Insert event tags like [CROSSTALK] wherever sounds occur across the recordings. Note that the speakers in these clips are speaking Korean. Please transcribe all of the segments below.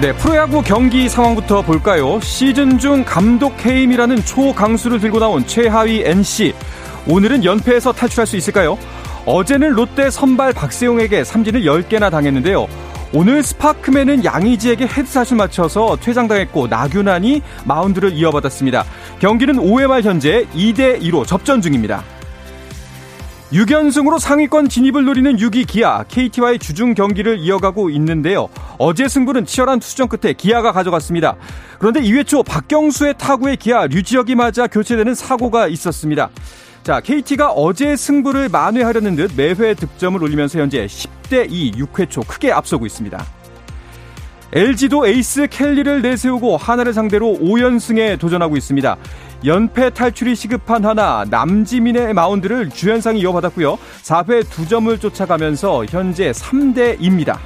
네, 프로야구 경기 상황부터 볼까요? 시즌 중 감독 해임이라는 초강수를 들고 나온 최하위 NC. 오늘은 연패에서 탈출할 수 있을까요? 어제는 롯데 선발 박세용에게 삼진을 10개나 당했는데요. 오늘 스파크맨은 양의지에게 헤드샷을 맞춰서 퇴장당했고 나균환이 마운드를 이어받았습니다. 경기는 5회 말 현재 2대 2로 접전 중입니다. 6연승으로 상위권 진입을 노리는 6위 기아, KT와의 주중 경기를 이어가고 있는데요. 어제 승부는 치열한 투수전 끝에 기아가 가져갔습니다. 그런데 2회 초 박경수의 타구에 기아 류지혁이 맞아 교체되는 사고가 있었습니다. 자, KT가 어제 승부를 만회하려는 듯 매회 득점을 올리면서 현재 10대 2 6회 초 크게 앞서고 있습니다. LG도 에이스 켈리를 내세우고 하나를 상대로 5연승에 도전하고 있습니다. 연패 탈출이 시급한 하나 남지민의 마운드를 주현상이 이어받았고요. 4회 2점을 쫓아가면서 현재 3대 2입니다.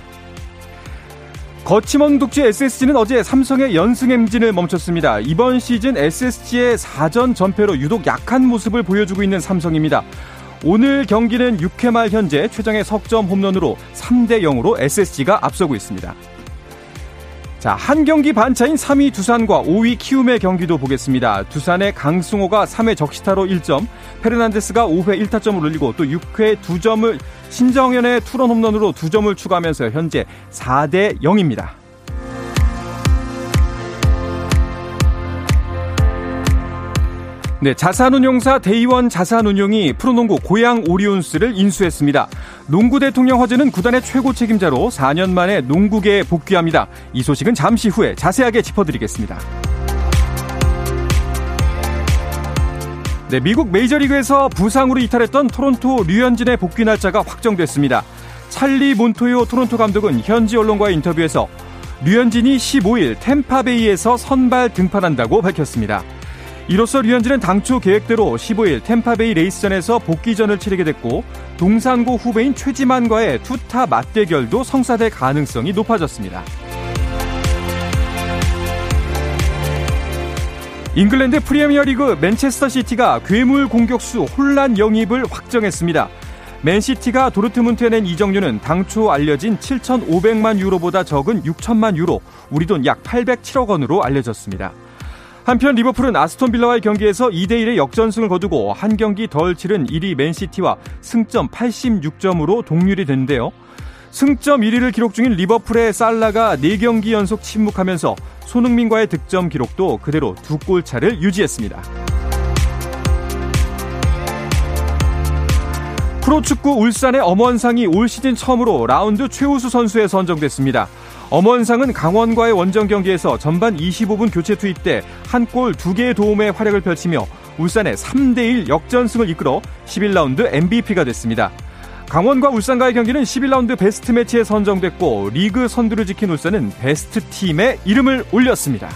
거침없는 독주 SSG는 어제 삼성의 연승 행진을 멈췄습니다. 이번 시즌 SSG의 4전 전패로 유독 약한 모습을 보여주고 있는 삼성입니다. 오늘 경기는 6회 말 현재 최정의 석점 홈런으로 3대 0으로 SSG가 앞서고 있습니다. 자, 한 경기 반차인 3위 두산과 5위 키움의 경기도 보겠습니다. 두산의 강승호가 3회 적시타로 1점, 페르난데스가 5회 1타점을 올리고 또 6회 2점을 신정현의 투런 홈런으로 2점을 추가하면서 현재 4대 0입니다. 네, 자산운용사 대의원 자산운용이 프로농구 고양 오리온스를 인수했습니다. 농구 대통령 허재는 구단의 최고 책임자로 4년 만에 농구계에 복귀합니다. 이 소식은 잠시 후에 자세하게 짚어드리겠습니다. 네, 미국 메이저리그에서 부상으로 이탈했던 토론토 류현진의 복귀 날짜가 확정됐습니다. 찰리 몬토요 토론토 감독은 현지 언론과의 인터뷰에서 류현진이 15일 템파베이에서 선발 등판한다고 밝혔습니다. 이로써 류현진은 당초 계획대로 15일 템파베이 레이스전에서 복귀전을 치르게 됐고 동산고 후배인 최지만과의 투타 맞대결도 성사될 가능성이 높아졌습니다. 잉글랜드 프리미어리그 맨체스터 시티가 괴물 공격수 홀란 영입을 확정했습니다. 맨시티가 도르트문트에 낸 이적료는 당초 알려진 7,500만 유로보다 적은 6천만 유로, 우리 돈 약 807억 원으로 알려졌습니다. 한편 리버풀은 아스톤 빌라와의 경기에서 2대 1의 역전승을 거두고 한 경기 덜 치른 1위 맨시티와 승점 86점으로 동률이 됐는데요. 승점 1위를 기록 중인 리버풀의 살라가 4경기 연속 침묵하면서 손흥민과의 득점 기록도 그대로 두 골 차를 유지했습니다. 프로축구 울산의 엄원상이 올 시즌 처음으로 라운드 최우수 선수에 선정됐습니다. 엄원상은 강원과의 원정 경기에서 전반 25분 교체 투입 때 한 골 두 개의 도움의 활약을 펼치며 울산의 3대1 역전승을 이끌어 11라운드 MVP가 됐습니다. 강원과 울산과의 경기는 11라운드 베스트 매치에 선정됐고 리그 선두를 지킨 울산은 베스트 팀에 이름을 올렸습니다.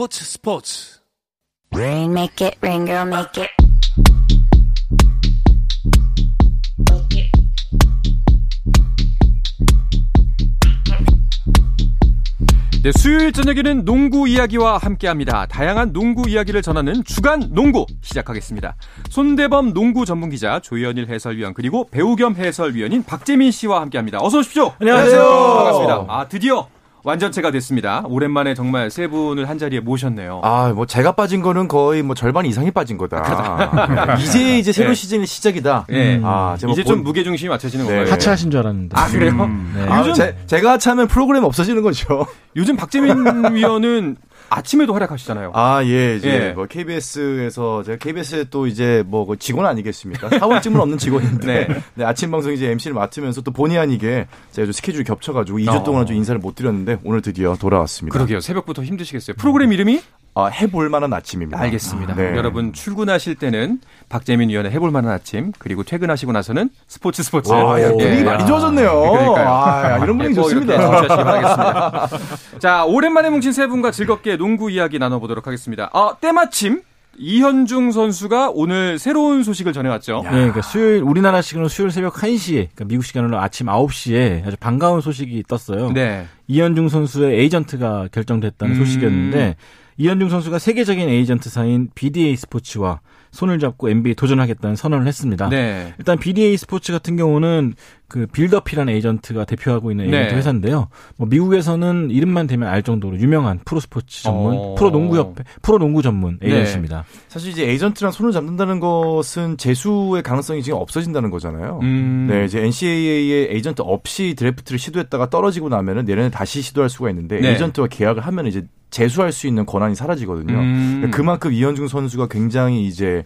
스포츠 스포츠 Rain make it rain girl make it 네, 수요일 저녁에는 농구 이야기와 함께합니다. 다양한 농구 이야기를 전하는 주간 농구 시작하겠습니다. 손대범 농구 전문 기자 조현일 해설위원 그리고 배우 겸 해설위원인 박재민 씨와 함께합니다. 어서 오십시오. 안녕하세요. 반갑습니다. 아 드디어 완전체가 됐습니다. 오랜만에 정말 세 분을 한 자리에 모셨네요. 아, 뭐 제가 빠진 거는 거의 뭐 절반 이상이 빠진 거다. 네. [LAUGHS] 이제 이제 새로 네. 시즌의 시작이다. 네. 아, 뭐 이제 본... 좀 무게 중심이 맞춰지는 네. 건가요? 하차하신 줄 알았는데. 아, 그래요? 음. 네. 아, 요즘 제, 제가 하차하면 프로그램 없어지는 거죠. 요즘 박재민 [LAUGHS] 위원은 아침에도 활약하시잖아요. 아, 예, 이제 예. 뭐 KBS에서 제가 KBS에 또 이제 뭐그 직원 아니겠습니까? 4월쯤은 없는 직원인데 네. 네, 아침 방송 이제 MC를 맡으면서 또 본의 아니게 제가 좀 스케줄이 겹쳐 가지고 2주 어. 동안 좀 인사를 못 드렸는데 오늘 드디어 돌아왔습니다. 그러게요. 새벽부터 힘드시겠어요. 프로그램 이름이? 어, 해볼 만한 아침입니다. 알겠습니다. 네. 여러분 출근하실 때는 박재민 위원의 해볼 만한 아침 그리고 퇴근하시고 나서는 스포츠 스포츠. 아, 야, 분위기 예. 많이 좋아졌네요. 그러니까요. 아, 이런 분위기 네, 좋습니다. 정치하시기 바라겠습니다. 자, 오랜만에 뭉친 세 분과 즐겁게 농구 이야기 나눠보도록 하겠습니다. 아, 때마침 이현중 선수가 오늘 새로운 소식을 전해왔죠. 네, 그러니까 수요일 우리나라 시간으로 수요일 새벽 1시에, 그러니까 미국 시간으로 아침 9시에 아주 반가운 소식이 떴어요. 네. 이현중 선수의 에이전트가 결정됐다는 음. 소식이었는데 이현중 선수가 세계적인 에이전트사인 BDA 스포츠와 손을 잡고 NBA 도전하겠다는 선언을 했습니다. 네. 일단 BDA 스포츠 같은 경우는 그 빌 더피라는 에이전트가 대표하고 있는 에이전트 네. 회사인데요. 뭐 미국에서는 이름만 대면 알 정도로 유명한 프로 스포츠 전문, 어... 프로 농구 협회, 프로 농구 전문 네. 에이전트입니다. 네. 사실 이제 에이전트랑 손을 잡는다는 것은 재수의 가능성이 지금 없어진다는 거잖아요. 음... 네, 이제 NCAA의 에이전트 없이 드래프트를 시도했다가 떨어지고 나면은 내년에 다시 시도할 수가 있는데 네. 에이전트와 계약을 하면 이제 재수할 수 있는 권한이 사라지거든요. 음... 그만큼 이현중 선수가 굉장히 이제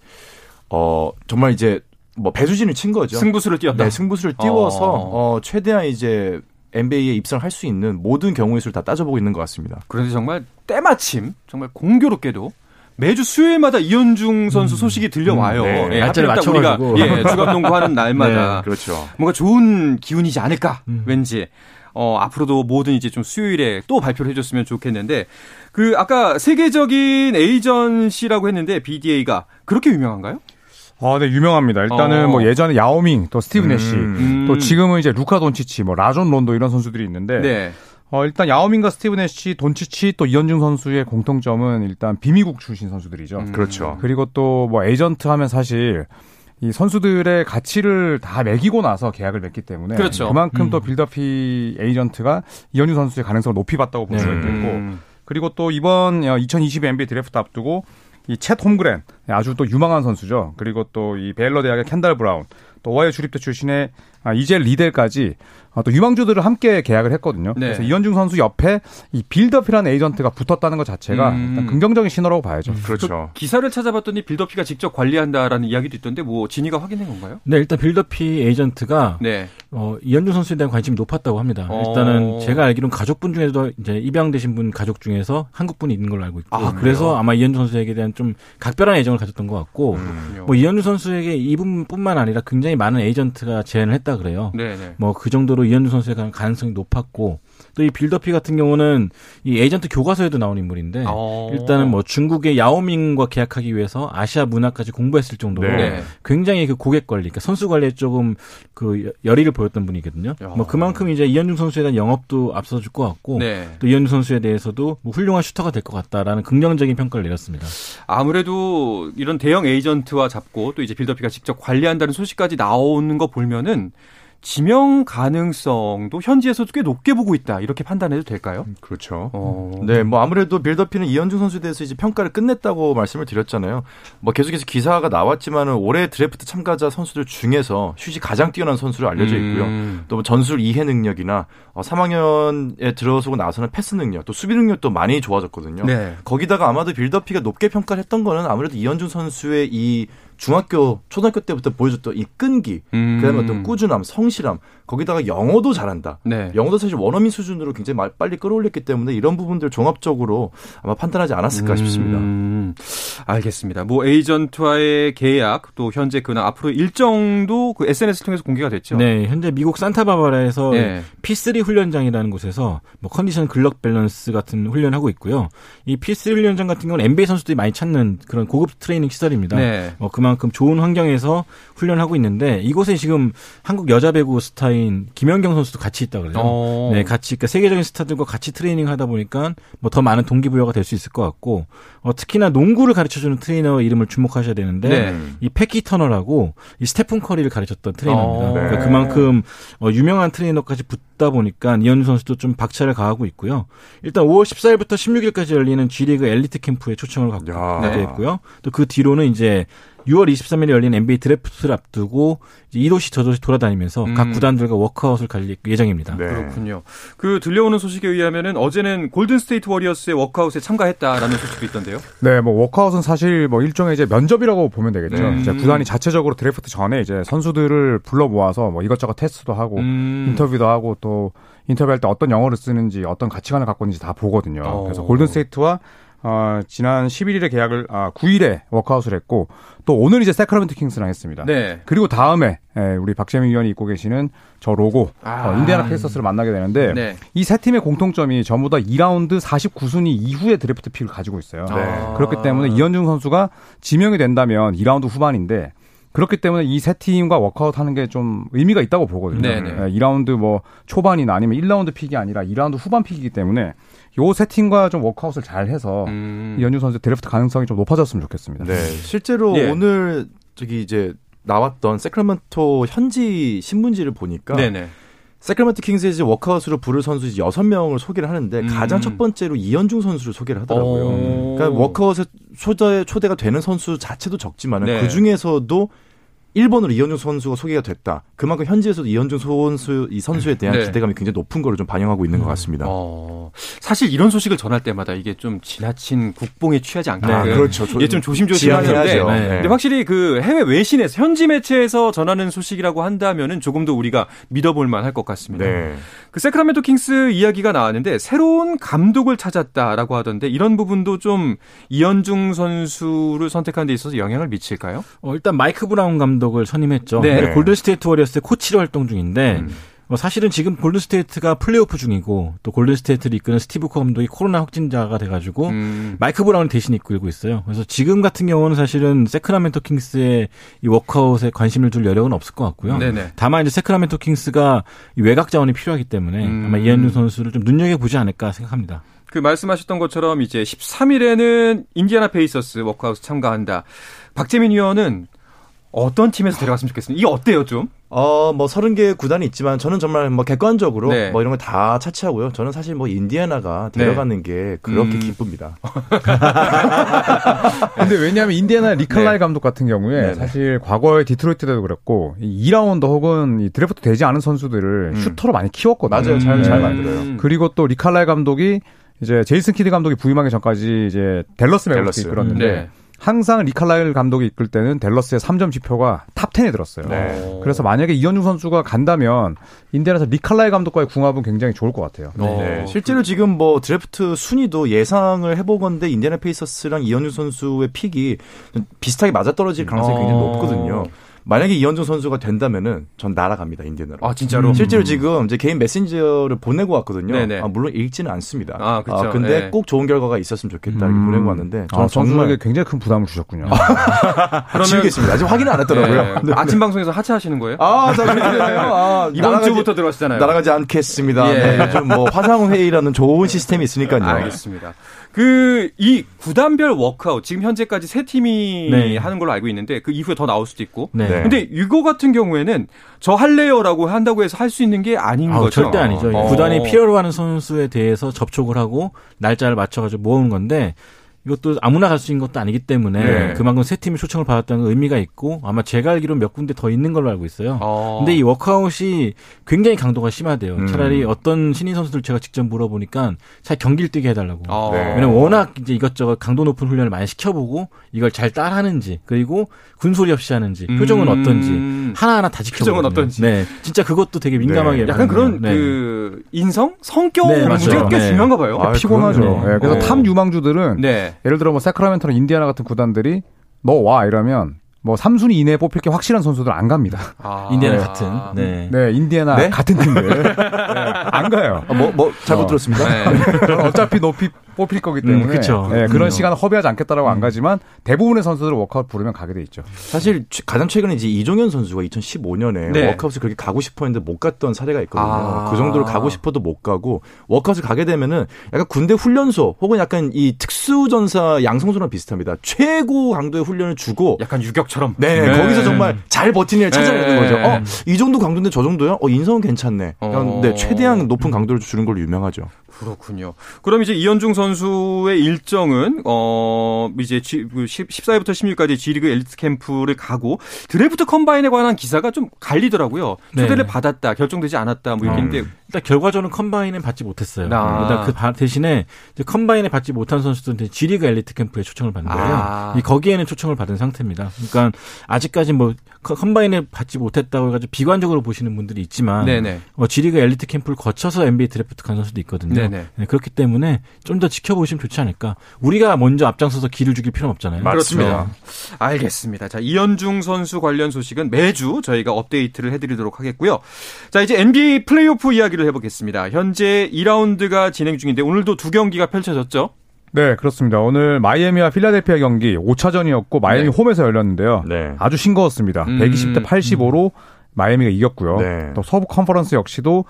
어 정말 이제 뭐 배수진을 친 거죠. 승부수를 띄웠다. 네, 승부수를 띄워서 어. 어 최대한 이제 NBA에 입성할 수 있는 모든 경우의 수를 다 따져보고 있는 것 같습니다. 그런데 정말 때마침 정말 공교롭게도 매주 수요일마다 이현중 선수 음. 소식이 들려와요. 음, 네. 네, 하필 딱 우리가 예, 주간 농구 하는 [LAUGHS] 날마다 네, 그렇죠. 뭔가 좋은 기운이지 않을까 음. 왠지 어, 앞으로도 모든 이제 좀 수요일에 또 발표를 해줬으면 좋겠는데 그 아까 세계적인 에이전시라고 했는데 BDA가 그렇게 유명한가요? 아, 네, 유명합니다. 일단은 어. 뭐 예전에 야오밍, 또 스티브 내시, 음. 또 지금은 이제 루카 돈치치, 뭐 라존 론도 이런 선수들이 있는데, 네. 어, 일단 야오밍과 스티브 내시, 돈치치, 또 이현중 선수의 공통점은 일단 비미국 출신 선수들이죠. 음. 그렇죠. 그리고 또 뭐 에이전트 하면 사실 이 선수들의 가치를 다 매기고 나서 계약을 맺기 때문에 그렇죠. 그만큼 음. 또 빌 더피 에이전트가 이현중 선수의 가능성을 높이 봤다고 볼 수가 네. 있겠고 음. 그리고 또 이번 2020 NBA 드래프트 앞두고 이 쳇 홈그렌 아주 또 유망한 선수죠. 그리고 또 이 베일러 대학의 켄달 브라운, 또 오하이오 주립대 출신의 아, E.J. 리델까지 아, 또 유망주들을 함께 계약을 했거든요. 네. 그래서 이현중 선수 옆에 이 빌 더피라는 에이전트가 붙었다는 것 자체가 음. 일단 긍정적인 신호라고 봐야죠. 음. 그렇죠. 그 기사를 찾아봤더니 빌 더피가 직접 관리한다라는 이야기도 있던데 뭐 진위가 확인한 건가요? 네, 일단 빌 더피 에이전트가 네. 어, 이현중 선수에 대한 관심이 높았다고 합니다. 어. 일단은 제가 알기로는 가족분 중에도 이제 입양되신 분 가족 중에서 한국 분이 있는 걸로 알고 있고 아, 그래서 아마 이현중 선수에게 대한 좀 각별한 애정을 가졌던 것 같고 음. 뭐 이현중 선수에게 이분뿐만 아니라 굉장히 많은 에이전트가 제안을 했다 그래요. 네, 네. 뭐그 정도로 이현중 선수에 대한 가능성이 높았고 또 이 빌더피 같은 경우는 이 에이전트 교과서에도 나온 인물인데 오. 어. 일단은 뭐 중국의 야오밍과 계약하기 위해서 아시아 문화까지 공부했을 정도로 네. 굉장히 그 고객 관리, 그러니까 선수 관리에 조금 그 열의를 보였던 분이거든요. 야. 뭐 그만큼 이제 이현중 선수에 대한 영업도 앞서줄 것 같고 네. 또 이현중 선수에 대해서도 뭐 훌륭한 슈터가 될 것 같다라는 긍정적인 평가를 내렸습니다. 아무래도 이런 대형 에이전트와 잡고 또 이제 빌 더피가 직접 관리한다는 소식까지 나오는 거 보면은 지명 가능성도 현지에서도 꽤 높게 보고 있다 이렇게 판단해도 될까요? 음, 그렇죠. 어... 네, 뭐 아무래도 빌 더피는 이현중 선수에 대해서 이제 평가를 끝냈다고 말씀을 드렸잖아요. 뭐 계속해서 기사가 나왔지만은 올해 드래프트 참가자 선수들 중에서 슛이 가장 뛰어난 선수로 알려져 있고요. 음... 또 뭐 전술 이해 능력이나 어, 3학년에 들어서고 나서는 패스 능력, 또 수비 능력도 많이 좋아졌거든요. 네. 거기다가 아마도 빌 더피가 높게 평가를 했던 거는 아무래도 이현중 선수의 이 중학교, 초등학교 때부터 보여줬던 이 끈기, 음. 그다음에 어떤 꾸준함, 성실함, 거기다가 영어도 잘한다. 네. 영어도 사실 원어민 수준으로 굉장히 빨리 끌어올렸기 때문에 이런 부분들 종합적으로 아마 판단하지 않았을까 음. 싶습니다. 알겠습니다. 뭐 에이전트와의 계약 또 현재 그나 앞으로 일정도 그 SNS를 통해서 공개가 됐죠. 네, 현재 미국 산타바바라에서 네. P3 훈련장이라는 곳에서 뭐 컨디션 글럭 밸런스 같은 훈련하고 있고요. 이 P3 훈련장 같은 경우는 NBA 선수들이 많이 찾는 그런 고급 트레이닝 시설입니다. 네. 어, 그 그만큼 좋은 환경에서 훈련하고 있는데 이곳에 지금 한국 여자 배구 스타 인 김연경 선수도 같이 있다 그래요. 어. 네, 같이 그러니까 세계적인 스타들과 같이 트레이닝 하다 보니까 뭐 더 많은 동기부여가 될 수 있을 것 같고 어, 특히나 농구를 가르쳐주는 트레이너 이름을 주목하셔야 되는데 네. 이 패키 터너라고 이 스테픈 커리를 가르쳤던 트레이너입니다. 어. 그러니까 네. 그만큼 어, 유명한 트레이너까지 붙다 보니까 이현중 선수도 좀 박차를 가하고 있고요. 일단 5월 14일부터 16일까지 열리는 G리그 엘리트 캠프에 초청을 받고 있고요. 또 그 뒤로는 이제 6월 23일에 열린 NBA 드래프트를 앞두고 이 도시 저 도시 돌아다니면서 음. 각 구단들과 워크아웃을 갈 예정입니다. 네. 그렇군요. 그 들려오는 소식에 의하면은 어제는 골든 스테이트 워리어스의 워크아웃에 참가했다라는 소식도 있던데요. 네, 뭐 워크아웃은 사실 뭐 일종의 이제 면접이라고 보면 되겠죠. 네. 이제 구단이 자체적으로 드래프트 전에 이제 선수들을 불러 모아서 뭐 이것저것 테스트도 하고 음. 인터뷰도 하고 또 인터뷰할 때 어떤 영어를 쓰는지 어떤 가치관을 갖고 있는지 다 보거든요. 어. 그래서 골든 스테이트와 어, 지난 11일에 계약을 아 9일에 워크아웃을 했고 또 오늘 이제 세크라멘토 킹스랑 했습니다. 네. 그리고 다음에 예, 우리 박재민 위원이 입고 계시는 저 로고 아. 어, 인디아나 페이서스를 만나게 되는데 네. 이 세 팀의 공통점이 전부 다 2라운드 49순위 이후에 드래프트 픽을 가지고 있어요. 네. 그렇기 때문에 이현중 선수가 지명이 된다면 2라운드 후반인데 그렇기 때문에 이 세 팀과 워크아웃 하는 게 좀 의미가 있다고 보거든요. 네네. 2라운드 뭐 초반이나 아니면 1라운드 픽이 아니라 2라운드 후반 픽이기 때문에 요 세 팀과 좀 워크아웃을 잘 해서 음. 이현중 선수 드래프트 가능성이 좀 높아졌으면 좋겠습니다. 네. 실제로 예. 오늘 저기 이제 나왔던 세크라멘토 현지 신문지를 보니까 네네. 세크라멘토 킹스의 이제 워크아웃으로 부를 선수 이제 여섯 명을 소개를 하는데 음. 가장 첫 번째로 이현중 선수를 소개를 하더라고요. 오. 그러니까 워크아웃에 초대, 초대가 되는 선수 자체도 적지만 네. 그 중에서도 1번으로 이현중 선수가 소개가 됐다. 그만큼 현지에서도 이현중 선수 이 선수에 대한 네. 기대감이 굉장히 높은 거를 좀 반영하고 있는 것 같습니다. 어, 사실 이런 소식을 전할 때마다 이게 좀 지나친 국뽕에 취하지 않게 네, 그렇죠. 이게 좀 조심조심하는데 네. 근데 확실히 그 해외 외신에서 현지 매체에서 전하는 소식이라고 한다면은 조금 더 우리가 믿어볼 만할 것 같습니다. 네. 그 세크라멘토 킹스 이야기가 나왔는데 새로운 감독을 찾았다라고 하던데 이런 부분도 좀 이현중 선수를 선택한 데 있어서 영향을 미칠까요? 어, 일단 마이크 브라운 감독 을 선임했죠. 네. 골든스테이트 워리어스의 코치로 활동 중인데 음. 뭐 사실은 지금 골든스테이트가 플레이오프 중이고 또 골든스테이트를 이끄는 스티브 커 감독이 코로나 확진자가 돼가지고 음. 마이크 브라운이 대신 이끌고 있어요. 그래서 지금 같은 경우는 사실은 세크라멘토 킹스의 이 워크아웃에 관심을 둘 여력은 없을 것 같고요. 네네. 다만 이제 세크라멘토 킹스가 외곽 자원이 필요하기 때문에 음. 아마 이현중 선수를 좀 눈여겨 보지 않을까 생각합니다. 그 말씀하셨던 것처럼 이제 13일에는 인디아나 페이서스 워크아웃 참가한다. 박재민 위원은 어떤 팀에서 데려갔으면 좋겠습니다. 이게 어때요, 좀? 어, 뭐 서른 개 구단이 있지만 저는 정말 뭐 객관적으로 네. 뭐 이런 걸 다 차치하고요. 저는 사실 뭐 인디애나가 네. 데려가는 네. 게 그렇게 음. 기쁩니다. [LAUGHS] 근데 왜냐하면 인디애나 릭 칼라일 네. 감독 같은 경우에 네, 네. 사실 과거에 디트로이트 때도 그랬고 이 2라운드 혹은 이 드래프트 되지 않은 선수들을 음. 슈터로 많이 키웠거든요. 맞아요. 잘, 잘 만들어요. 음. 그리고 또 릭 칼라일 감독이 이제 제이슨 키드 감독이 부임하기 전까지 이제 댈러스 매버릭스 이끌었는데 항상 릭 칼라일 감독이 이끌 때는 댈러스의 3점 지표가 탑 10에 들었어요. 네. 그래서 만약에 이현중 선수가 간다면 인디애나에서 릭 칼라일 감독과의 궁합은 굉장히 좋을 것 같아요. 네. 네. 실제로 지금 뭐 드래프트 순위도 예상을 해보건데 인디애나 페이서스랑 이현중 선수의 픽이 비슷하게 맞아떨어질 가능성이 굉장히 어. 높거든요. 만약에 이현중 선수가 된다면은 전 날아갑니다 인디애나로. 아 진짜로? 실제로 음. 지금 이제 개인 메신저를 보내고 왔거든요. 아, 물론 읽지는 않습니다. 아 그렇죠. 아, 근데 네. 꼭 좋은 결과가 있었으면 좋겠다 이렇게 음. 보내고 왔는데 아, 정말 굉장히 큰 부담을 주셨군요. [LAUGHS] 그러면 지겠습니다. 아직 확인 안 했더라고요. 네. 네. 아침 방송에서 하차하시는 거예요? 아, 자, 아 [LAUGHS] 이번 주부터 들어왔잖아요. 날아가지 않겠습니다. 예. 네, 좀 뭐 화상 회의라는 좋은 시스템이 있으니까요. 알겠습니다. 그 이 구단별 워크아웃 지금 현재까지 세 팀이 네. 하는 걸로 알고 있는데 그 이후에 더 나올 수도 있고. 네. 근데 이거 같은 경우에는 저 할래요라고 한다고 해서 할 수 있는 게 아닌 아, 거죠. 절대 아니죠. 어. 구단이 필요로 하는 선수에 대해서 접촉을 하고 날짜를 맞춰 가지고 모으는 건데 이것도 아무나 갈 수 있는 것도 아니기 때문에 네. 그만큼 세 팀이 초청을 받았다는 의미가 있고 아마 제가 알기로 몇 군데 더 있는 걸로 알고 있어요. 어. 근데 이 워크아웃이 굉장히 강도가 심하대요. 음. 차라리 어떤 신인 선수들 제가 직접 물어보니까 차라리 경기를 뛰게 해달라고. 어. 네. 왜냐면 워낙 이제 이것저것 강도 높은 훈련을 많이 시켜보고 이걸 잘 따라하는지 그리고 군소리 없이 하는지 표정은 음. 어떤지 하나하나 다 지켜보고. 표정은 어떤지. 네. 진짜 그것도 되게 민감하게. 네. 약간 그런 네. 그 인성? 성격 네, 문제가 꽤 네. 중요한가 봐요. 아, 피곤하죠. 네. 그래서 어. 탑 유망주들은 예를 들어 뭐 세크라멘토나 인디아나 같은 구단들이 너 와 이러면 뭐 3순위 이내에 뽑힐 게 확실한 선수들 안 갑니다. 아, 인디애나 네. 같은. 네. 네, 인디애나 네? 같은 팀들. 네, 안 가요. 아, 뭐, 뭐, 잘못 어. 들었습니다. 네. 어차피 높이 뽑힐 거기 때문에 음, 네, 그런 음. 시간을 허비하지 않겠다라고 안 음. 가지만 대부분의 선수들은 워크아웃 부르면 가게 돼 있죠. 사실 가장 최근에 이제 이종현 선수가 2015년에 네. 워크아웃을 그렇게 가고 싶었는데 못 갔던 사례가 있거든요. 아. 그 정도로 가고 싶어도 못 가고 워크아웃을 가게 되면은 약간 군대 훈련소 혹은 약간 이 특수전사 양성소랑 비슷합니다. 최고 강도의 훈련을 주고 약간 유격처럼 네, 네. 거기서 정말 잘 버티는 애를 찾아내는 거죠. 어, 이 정도 강도인데 저 정도요? 어, 인성은 괜찮네. 어. 네, 최대한 높은 강도를 주는 걸로 유명하죠. 그렇군요. 그럼 이제 이현중 선수 의 일정은 어 이제 14일부터 그 16일까지 G리그 엘리트 캠프를 가고 드래프트 combine에 관한 기사가 좀 갈리더라고요. 네. 초대를 받았다, 결정되지 않았다 뭐 이렇게 음. 일단 결과적으로 combine은 받지 못했어요. 아. 그 대신에 combine에 받지 못한 선수들은 G리그 엘리트 캠프에 초청을 받는 거예요. 아. 거기에는 초청을 받은 상태입니다. 그러니까 아직까지 뭐 combine에 받지 못했다고 해가지고 비관적으로 보시는 분들이 있지만 네네. 어, G리그 엘리트 캠프를 거쳐서 NBA 드래프트 간 선수도 있거든요. 네, 그렇기 때문에 좀 더 지켜보시면 좋지 않을까. 우리가 먼저 앞장서서 기를 죽일 필요는 없잖아요. 맞습니다. 그렇죠. 알겠습니다. 자 이현중 선수 관련 소식은 매주 저희가 업데이트를 해드리도록 하겠고요. 자 이제 NBA 플레이오프 이야기를 해보겠습니다. 현재 2라운드가 진행 중인데 오늘도 두 경기가 펼쳐졌죠. 네, 그렇습니다. 오늘 마이애미와 필라델피아 경기 5차전이었고 마이애미 네. 홈에서 열렸는데요. 네. 아주 싱거웠습니다. 음, 120대 85로 음. 마이애미가 이겼고요. 네. 또 서부 컨퍼런스 역시도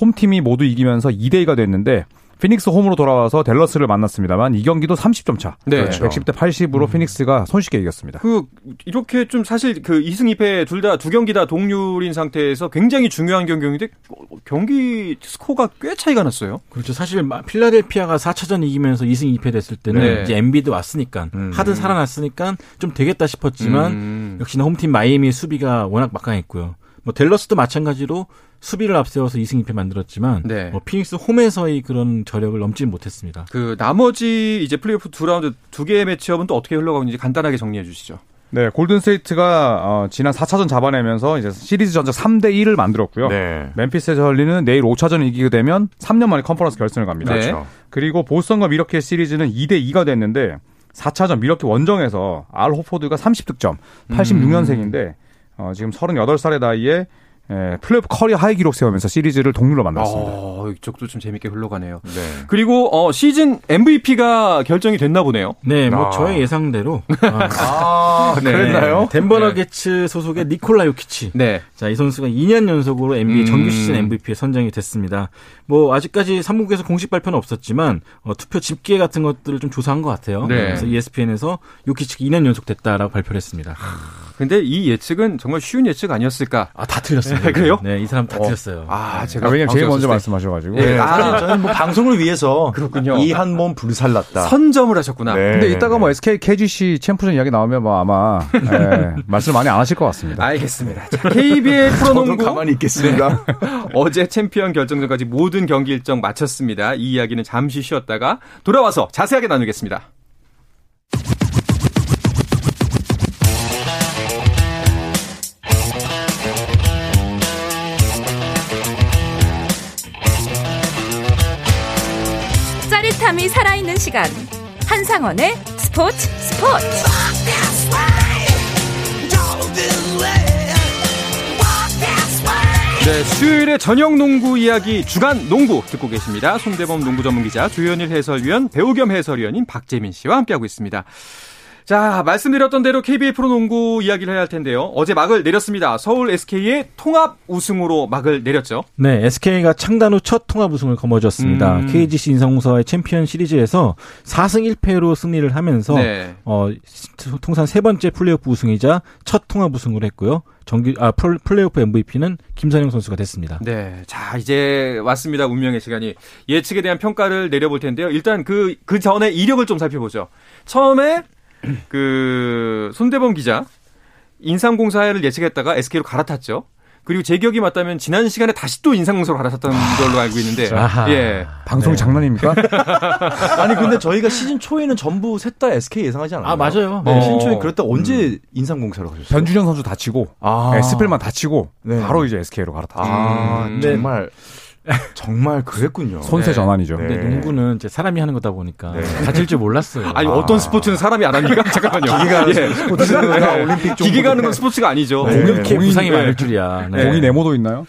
홈팀이 모두 이기면서 2대 2가 됐는데 피닉스 홈으로 돌아와서 댈러스를 만났습니다만 이 경기도 30점 차. 네. 그렇죠. 110대 80으로 음. 피닉스가 손쉽게 이겼습니다. 그 이렇게 좀 사실 그 2승 2패 둘 다 두 경기 다 동률인 상태에서 굉장히 중요한 경기인데 경기 스코어가 꽤 차이가 났어요. 그렇죠. 사실 필라델피아가 4차전 이기면서 2승 2패 됐을 때는 네. 이제 엠비드 왔으니까 음. 하든 살아났으니까 좀 되겠다 싶었지만 음. 역시나 홈팀 마이애미 수비가 워낙 막강했고요. 뭐 댈러스도 마찬가지로 수비를 앞세워서 2승 2패 만들었지만 네. 뭐 피닉스 홈에서의 그런 저력을 넘지 못했습니다. 그 나머지 이제 플레이오프 두 라운드 두 개의 match-up은 또 어떻게 흘러가고 있는지 간단하게 정리해 주시죠. 네, 골든스테이트가 어, 지난 4차전 잡아내면서 이제 시리즈 전적 3대 1을 만들었고요. 네. 멤피스의 저리는 내일 5차전 이기게 되면 3년 만에 컨퍼런스 결승을 갑니다. 네. 그렇죠. 그리고 보스턴과 밀워키의 시리즈는 2대 2가 됐는데 4차전 밀워키 원정에서 알 호포드가 30득점, 86년생인데 음. 어, 지금 38살의 나이에 예, 플레이오프 career high 기록 세우면서 시리즈를 동률로 만들었습니다. 어, 이쪽도 좀 재밌게 흘러가네요. 네. 그리고 어, 시즌 MVP가 결정이 됐나 보네요. 네, 뭐 아. 저의 예상대로 아, [LAUGHS] 아 네. 그랬나요? 덴버 너기츠 네. 소속의 니콜라 요키치. 네. 자, 이 선수가 2년 연속으로 NBA 음. 정규 시즌 MVP에 선정이 됐습니다. 뭐 아직까지 사무국에서 공식 발표는 없었지만 어, 투표 집계 같은 것들을 좀 조사한 것 같아요. 네. 그래서 ESPN에서 요키치가 2년 연속 됐다라고 발표를 했습니다. 근데 이 예측은 정말 쉬운 예측 아니었을까? 아, 다 틀렸어요. 네, 그래요? 네, 이 사람 다 어. 틀렸어요. 아, 제가 아, 왜냐면 제일 먼저 말씀하셔가지고. 네, 아, 저는 뭐 방송을 위해서 그렇군요. 이 한 몸 불살랐다. 선점을 하셨구나. 네. 근데 이따가 뭐 SK KGC 챔프전 이야기 나오면 뭐 아마 네, [LAUGHS] 말씀 많이 안 하실 것 같습니다. 알겠습니다. 자, KBL 프로농구 가만히 있겠습니다. 네. 어제 챔피언 결정전까지 모든 경기 일정 마쳤습니다. 이 이야기는 잠시 쉬었다가 돌아와서 자세하게 나누겠습니다. 사람이 살아있는 시간 한상원의 스포츠 스포츠 네, 수요일에 저녁 농구 이야기 주간 농구 듣고 계십니다. 송대범 농구 전문 기자, 조현일 해설위원, 배우 겸 해설위원인 박재민 씨와 함께하고 있습니다. 자, 말씀드렸던 대로 KBL 프로농구 이야기를 해야 할 텐데요. 어제 막을 내렸습니다. 서울 SK의 통합 우승으로 막을 내렸죠. 네, SK가 창단 후 첫 통합 우승을 거머쥐었습니다. 음. KGC 인삼공사와의 챔피언 시리즈에서 4승 1패로 승리를 하면서 네. 어, 통산 세 번째 플레이오프 우승이자 첫 통합 우승을 했고요. 정규 아 플레이오프 MVP는 김선형 선수가 됐습니다. 네, 자 이제 왔습니다. 운명의 시간이 예측에 대한 평가를 내려볼 텐데요. 일단 그그 그 전에 이력을 좀 살펴보죠. 처음에 그 손대범 기자 인삼공사를 예측했다가 SK로 갈아탔죠. 그리고 제 기억이 맞다면 지난 시간에 다시 또 인상공사로 갈아탔던 걸로 알고 있는데 아하. 예 방송 네. 장난입니까? [LAUGHS] 아니 근데 저희가 시즌 초에는 전부 셋 다 SK 예상하지 않았나요? 아 맞아요. 네, 어. 시즌 초에 그랬다 언제 음. 인상공사로 가셨어요? 변준영 선수 다치고 아. 네, 스펠만 다치고 네. 바로 이제 SK로 갈아탔죠. 아, 음. 정말 정말 그랬군요. [LAUGHS] 손세 네. 전환이죠. 근데 네. 농구는 이제 사람이 하는 거다 보니까 네. 다칠 줄 몰랐어요. [LAUGHS] 아니 아. 어떤 스포츠는 사람이 안 합니까? [LAUGHS] 잠깐만요. 기계가 예. 스포츠가 올림픽 기계가 하는 건 스포츠가 아니죠. 네. 이렇게 부상이 많을 줄이야. 네. 공이 네모도 있나요?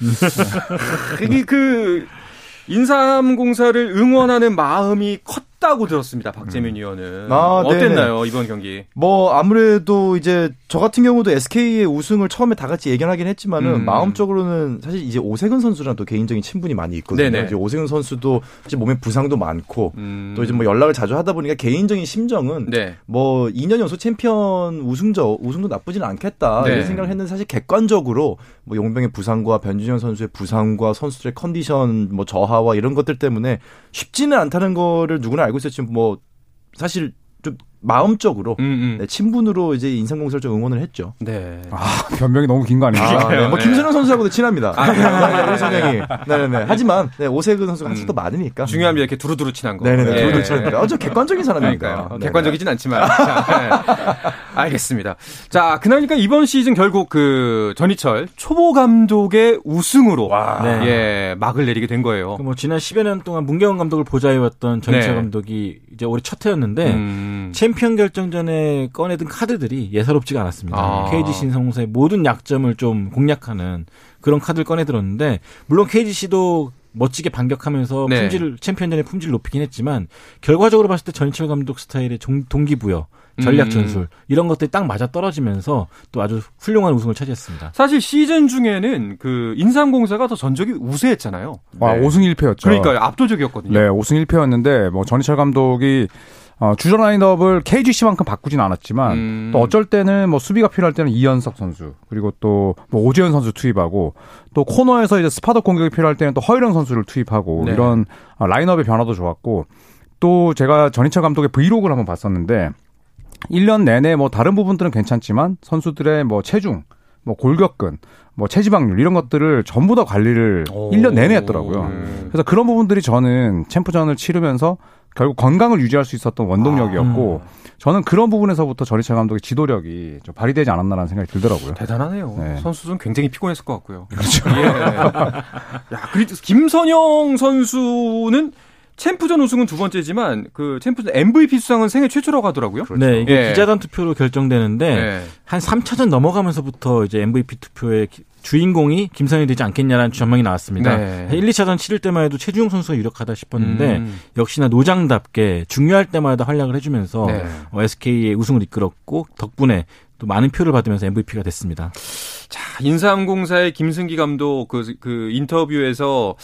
이게 그 인삼공사를 응원하는 마음이 컸 싶다고 들었습니다. 박재민 음. 위원은 아, 어땠나요 네네. 이번 경기? 뭐 아무래도 이제 저 같은 경우도 SK의 우승을 처음에 다 같이 예견하긴 했지만은 음. 마음적으로는 사실 이제 오세근 선수랑 또 개인적인 친분이 많이 있거든요. 네네. 이제 오세근 선수도 사실 몸에 부상도 많고 음. 또 이제 뭐 연락을 자주 하다 보니까 개인적인 심정은 네. 뭐 2년 연속 챔피언 우승저 우승도 나쁘지는 않겠다 네. 이런 생각을 했는데 사실 객관적으로 뭐 용병의 부상과 변준현 선수의 부상과 선수들의 컨디션 뭐 저하와 이런 것들 때문에 쉽지는 않다는 거를 누구나 알고 있었지만 뭐 사실 좀 마음적으로 음, 음. 네, 친분으로 이제 인상공사를 좀 응원을 했죠. 네. 아 변명이 너무 긴 거 아니에요? 아, 네. 뭐 김선영 선수하고도 친합니다. 아, 네, 선영이. 네네. 하지만 네, 오세근 선수가 더 음. 많으니까. 중요합니다. 이렇게 두루두루 친한 거. 네네. 네. 두루두루 친합니다. 아주 객관적인 사람이니까요. 네. 객관적이진 않지만. 자, 네. 알겠습니다. 자, 그러니까 이번 시즌 결국 그 전희철 초보 감독의 우승으로 네. 예 막을 내리게 된 거예요. 뭐 지난 10여 년 동안 문경원 감독을 보좌해왔던 전희철 감독이 이제 올해 첫 해였는데 음. 챔피언 결정전에 꺼내든 카드들이 예사롭지가 않았습니다. 아. KG 신성사의 모든 약점을 좀 공략하는 그런 카드를 꺼내 들었는데 물론 KGC도 멋지게 반격하면서 네. 품질을 챔피언전의 품질을 높이긴 했지만 결과적으로 봤을 때 전희철 감독 스타일의 동기부여 전략 음. 전술 음. 이런 것들이 딱 맞아 떨어지면서 또 아주 훌륭한 우승을 차지했습니다. 사실 시즌 중에는 그 인삼공사가 더 전적이 우세했잖아요. 아, 네. 5승 1패였죠. 그러니까 압도적이었거든요. 네, 5승 1패였는데 뭐 전희철 감독이 어, 주전 라인업을 KGC만큼 바꾸진 않았지만 음. 또 어쩔 때는 뭐 수비가 필요할 때는 이현석 선수 그리고 또뭐 오재현 선수 투입하고 또 코너에서 이제 spot-up 공격이 필요할 때는 또 허일영 선수를 투입하고 네. 이런 어, 라인업의 변화도 좋았고 또 제가 전희철 감독의 브이로그를 한번 봤었는데 1년 내내 뭐 다른 부분들은 괜찮지만 선수들의 뭐 체중, 뭐 골격근, 뭐 체지방률 이런 것들을 전부 다 관리를 오. 1년 내내 했더라고요. 음. 그래서 그런 부분들이 저는 챔프전을 치르면서 결국 건강을 유지할 수 있었던 원동력이었고 아, 음. 저는 그런 부분에서부터 전희철 감독의 지도력이 좀 발휘되지 않았나라는 생각이 들더라고요. 대단하네요. 네. 선수들은 굉장히 피곤했을 것 같고요. 그렇죠. 예. 야, 그리고 김선영 선수는 챔프전 우승은 두 번째지만 그 챔프전 MVP 수상은 생애 최초라고 하더라고요. 그렇죠. 네, 이게 예. 기자단 투표로 결정되는데 예. 한 3차전 넘어가면서부터 이제 MVP 투표의 주인공이 김선영이 되지 않겠냐라는 전망이 나왔습니다. 네. 1, 2차전 치를 때만 해도 최주용 선수가 유력하다 싶었는데 음. 역시나 노장답게 중요할 때마다 활약을 해주면서 네. 어, SK의 우승을 이끌었고 덕분에 또 많은 표를 받으면서 MVP가 됐습니다. 자, 인삼공사의 김승기 감독 그, 그 인터뷰에서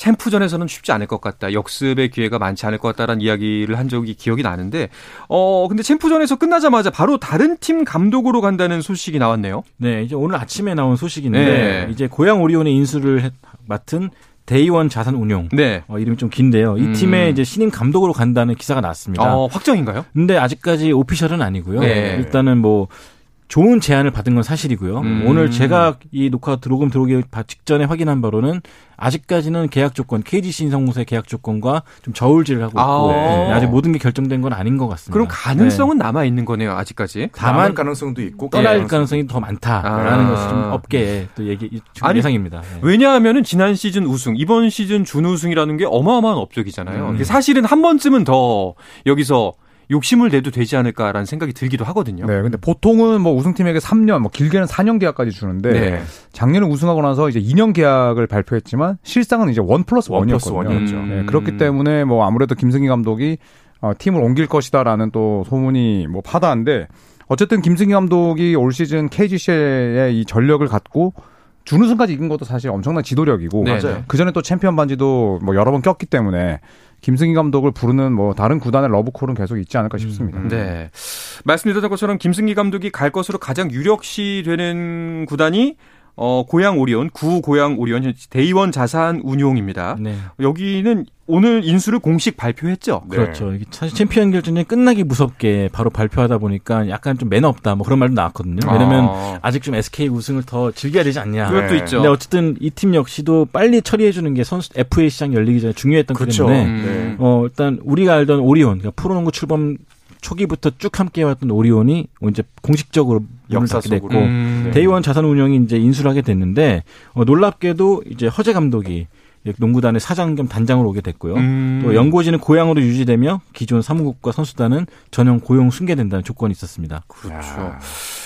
챔프전에서는 쉽지 않을 것 같다. 역습의 기회가 많지 않을 것 같다라는 이야기를 한 적이 기억이 나는데, 어, 근데 챔프전에서 끝나자마자 바로 다른 팀 감독으로 간다는 소식이 나왔네요. 네, 이제 오늘 아침에 나온 소식인데, 네. 이제 고양 오리온의 인수를 했, 맡은 대의원 자산 운용. 네. 어, 이름이 좀 긴데요. 이 음. 팀의 이제 신임 감독으로 간다는 기사가 나왔습니다. 어, 확정인가요? 근데 아직까지 오피셜은 아니고요. 네. 일단은 뭐 좋은 제안을 받은 건 사실이고요. 음. 오늘 제가 이 녹화 들어오금 들어오기 직전에 확인한 바로는 아직까지는 계약 조건, KGC 인성공사의 계약 조건과 좀 저울질을 하고 있고 아. 네, 아직 모든 게 결정된 건 아닌 것 같습니다. 그럼 가능성은 네. 남아 있는 거네요, 아직까지. 다만 가능성도 있고 떠날 가능성이 더 많다라는 아. 것이 좀 업계에 또 얘기 아니, 예상입니다. 네. 왜냐하면은 지난 시즌 우승, 이번 시즌 준우승이라는 게 어마어마한 업적이잖아요. 음. 사실은 한 번쯤은 더 여기서 욕심을 내도 되지 않을까라는 생각이 들기도 하거든요. 네, 근데 보통은 뭐 우승팀에게 3년, 뭐 길게는 4년 계약까지 주는데 네. 작년에 우승하고 나서 이제 2년 계약을 발표했지만 실상은 이제 one plus one이었거든요. 음. 네, 그렇기 때문에 뭐 아무래도 김승기 감독이 어, 팀을 옮길 것이다라는 또 소문이 뭐 파다한데 어쨌든 김승기 감독이 올 시즌 KGC의 이 전력을 갖고 준우승까지 이끈 것도 사실 엄청난 지도력이고 네, 네. 그 전에 또 챔피언 반지도 뭐 여러 번 꼈기 때문에 김승기 감독을 부르는 뭐 다른 구단의 러브콜은 계속 있지 않을까 싶습니다. 음, 네. 말씀드렸던 것처럼 김승기 감독이 갈 것으로 가장 유력시 되는 구단이 어, 고양 오리온, 구 고양 오리온 데이원 자산 운용입니다. 네. 여기는 오늘 인수를 공식 발표했죠. 네. 그렇죠. 사실 챔피언 결전이 끝나기 무섭게 바로 발표하다 보니까 약간 좀 매너 없다 뭐 그런 말도 나왔거든요. 왜냐면 아. 직좀 SK 우승을 더 즐겨야 되지 않냐. 그것도 네. 있죠. 근데 어쨌든 이 팀 역시도 빨리 처리해 주는 게 선수 FA 시장 열리기 전에 중요했던 그렇죠. 때문에 음. 어 일단 우리가 알던 오리온 그러니까 프로농구 출범 초기부터 쭉 함께 해왔던 오리온이 이제 공식적으로 닫게 됐고 음. 네. 대의원 자산 운영이 이제 인수를 하게 됐는데 어, 놀랍게도 이제 허재 감독이 농구단의 사장 겸 단장으로 오게 됐고요. 음. 또 연고지는 고향으로 유지되며 기존 사무국과 선수단은 전용 고용 승계된다는 조건이 있었습니다. 그렇죠. 야.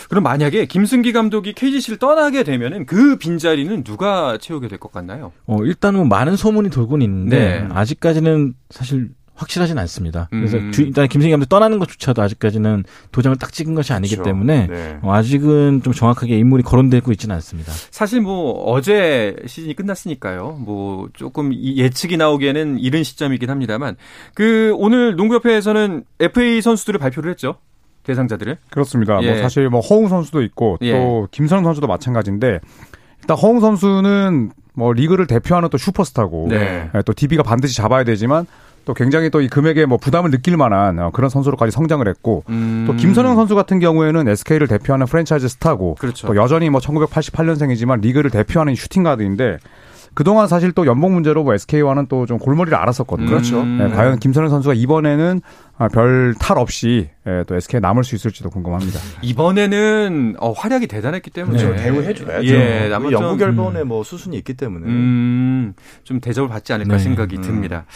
그럼 만약에 김승기 감독이 KGC를 떠나게 되면은 그 빈자리는 누가 채우게 될 것 같나요? 어, 일단 뭐 많은 소문이 돌고는 있는데 네. 아직까지는 사실 확실하진 않습니다. 그래서 음. 일단 김승희 감독 떠나는 것조차도 아직까지는 도장을 딱 찍은 것이 아니기 그렇죠. 때문에 네. 어, 아직은 좀 정확하게 인물이 거론되고 있지는 않습니다. 사실 뭐 어제 시즌이 끝났으니까요. 뭐 조금 예측이 나오기에는 이른 시점이긴 합니다만 그 오늘 농구협회에서는 FA 선수들을 발표를 했죠. 대상자들을. 그렇습니다. 뭐 예. 뭐 사실 뭐 허웅 선수도 있고 또 예. 김선웅 선수도 마찬가지인데 일단 허웅 선수는 뭐 리그를 대표하는 또 슈퍼스타고 네. 예, 또 DB가 반드시 잡아야 되지만 또 굉장히 또 이 금액에 뭐 부담을 느낄 만한 어, 그런 선수로까지 성장을 했고 음. 또 김선영 선수 같은 경우에는 SK를 대표하는 프랜차이즈 스타고 그렇죠. 또 여전히 뭐 1988년생이지만 리그를 대표하는 슈팅 가드인데 그동안 사실 또 연봉 문제로 뭐 SK와는 또 좀 골머리를 앓았었거든요. 그렇죠. 네, 과연 김선영 선수가 이번에는 아, 별 탈 없이 예, 또 SK에 남을 수 있을지도 궁금합니다. 이번에는 어, 활약이 대단했기 때문에 그렇죠. 대우해줘야죠. 예, 남은 영구 결번에 음. 뭐 수순이 있기 때문에 음, 좀 대접을 받지 않을까 네. 생각이 음. 듭니다.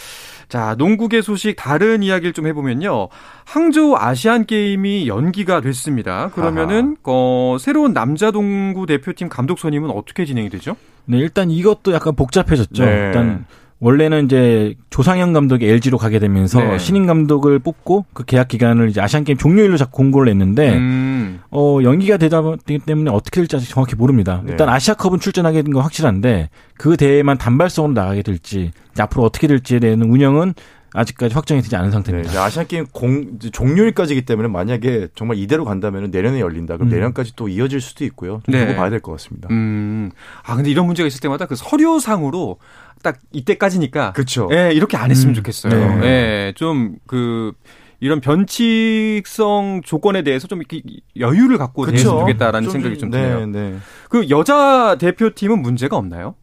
자, 농구계 소식 다른 이야기를 좀 해보면요. 항저우 아시안 게임이 연기가 됐습니다. 그러면은 어, 새로운 남자 농구 대표팀 감독 선임은 어떻게 진행이 되죠? 네, 일단 이것도 약간 복잡해졌죠. 네. 일단 원래는 이제 조상현 감독이 LG로 가게 되면서 네. 신인 감독을 뽑고 그 계약 기간을 이제 아시안 게임 종료일로 자꾸 공고를 냈는데 음. 어 연기가 되다 되기 때문에 어떻게 될지 아직 정확히 모릅니다. 네. 일단 아시아컵은 출전하게 된 건 확실한데 그 대회만 단발성으로 나가게 될지 앞으로 어떻게 될지에 대한 운영은 아직까지 확정이 되지 않은 상태입니다. 네, 아시안 게임 공 종료일까지기 때문에 만약에 정말 이대로 간다면 내년에 열린다. 그럼 음. 내년까지 또 이어질 수도 있고요. 좀 네. 두고 봐야 될 것 같습니다. 음. 아 근데 이런 문제가 있을 때마다 그 서류상으로 딱 이때까지니까 그렇죠. 예, 이렇게 안 했으면 음. 좋겠어요. 네. 예, 좀그 이런 변칙성 조건에 대해서 좀 이렇게 여유를 갖고. 대했으면 좋겠다라는 좀, 생각이 좀 드네요. 네, 네. 그 여자 대표팀은 문제가 없나요?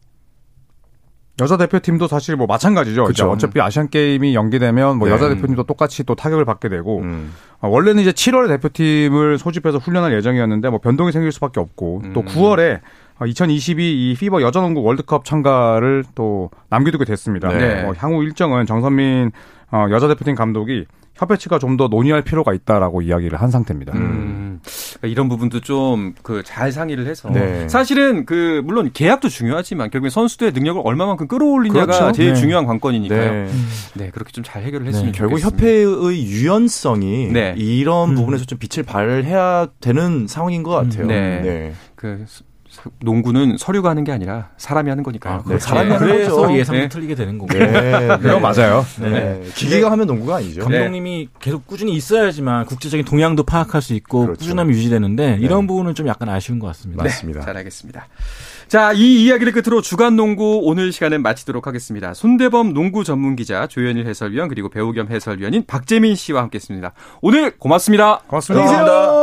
여자 대표팀도 사실 뭐 마찬가지죠. 그렇죠. 어차피 아시안 게임이 연기되면 뭐 네. 여자 대표팀도 똑같이 또 타격을 받게 되고 음. 어, 원래는 이제 7월에 대표팀을 소집해서 훈련할 예정이었는데 뭐 변동이 생길 수밖에 없고 음. 또 9월에 2022 이 FIBA 여자농구 월드컵 참가를 또 남겨두게 됐습니다. 네. 뭐 향후 일정은 정선민 어, 여자 대표팀 감독이 협회 측과 좀 더 논의할 필요가 있다라고 이야기를 한 상태입니다. 음. 그러니까 이런 부분도 좀 그 잘 상의를 해서 네. 사실은 그 물론 계약도 중요하지만 결국에 선수들의 능력을 얼마만큼 끌어올리냐가 그렇죠. 제일 네. 중요한 관건이니까요. 네. 네. 그렇게 좀 잘 해결을 했으면 네. 결국 협회의 유연성이 네. 이런 음. 부분에서 좀 빛을 발해야 되는 상황인 것 같아요. 네. 그 농구는 서류가 하는 게 아니라 사람이 하는 거니까요. 아, 네, 사람이 하는 그래서 거죠. 예상도 네. 틀리게 되는 거고. 네, 네. 그건 맞아요. 네. 네. 기계가 하면 농구가 아니죠. 감독님이 계속 꾸준히 있어야지만 국제적인 동향도 파악할 수 있고 그렇죠. 꾸준함이 유지되는데 이런 부분은 좀 약간 아쉬운 것 같습니다. 맞습니다. 잘 알겠습니다. 자, 이 이야기를 끝으로 주간 농구 오늘 시간은 마치도록 하겠습니다. 손대범 농구 전문 기자 조현일 해설위원 그리고 배우 겸 해설위원인 박재민 씨와 함께했습니다. 오늘 고맙습니다. 고맙습니다. 안녕히 계세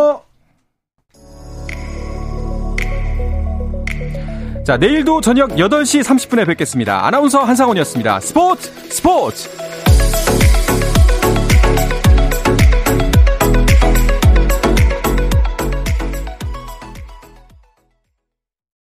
자, 내일도 저녁 8시 30분에 뵙겠습니다. 아나운서 한상원이었습니다. 스포츠 스포츠!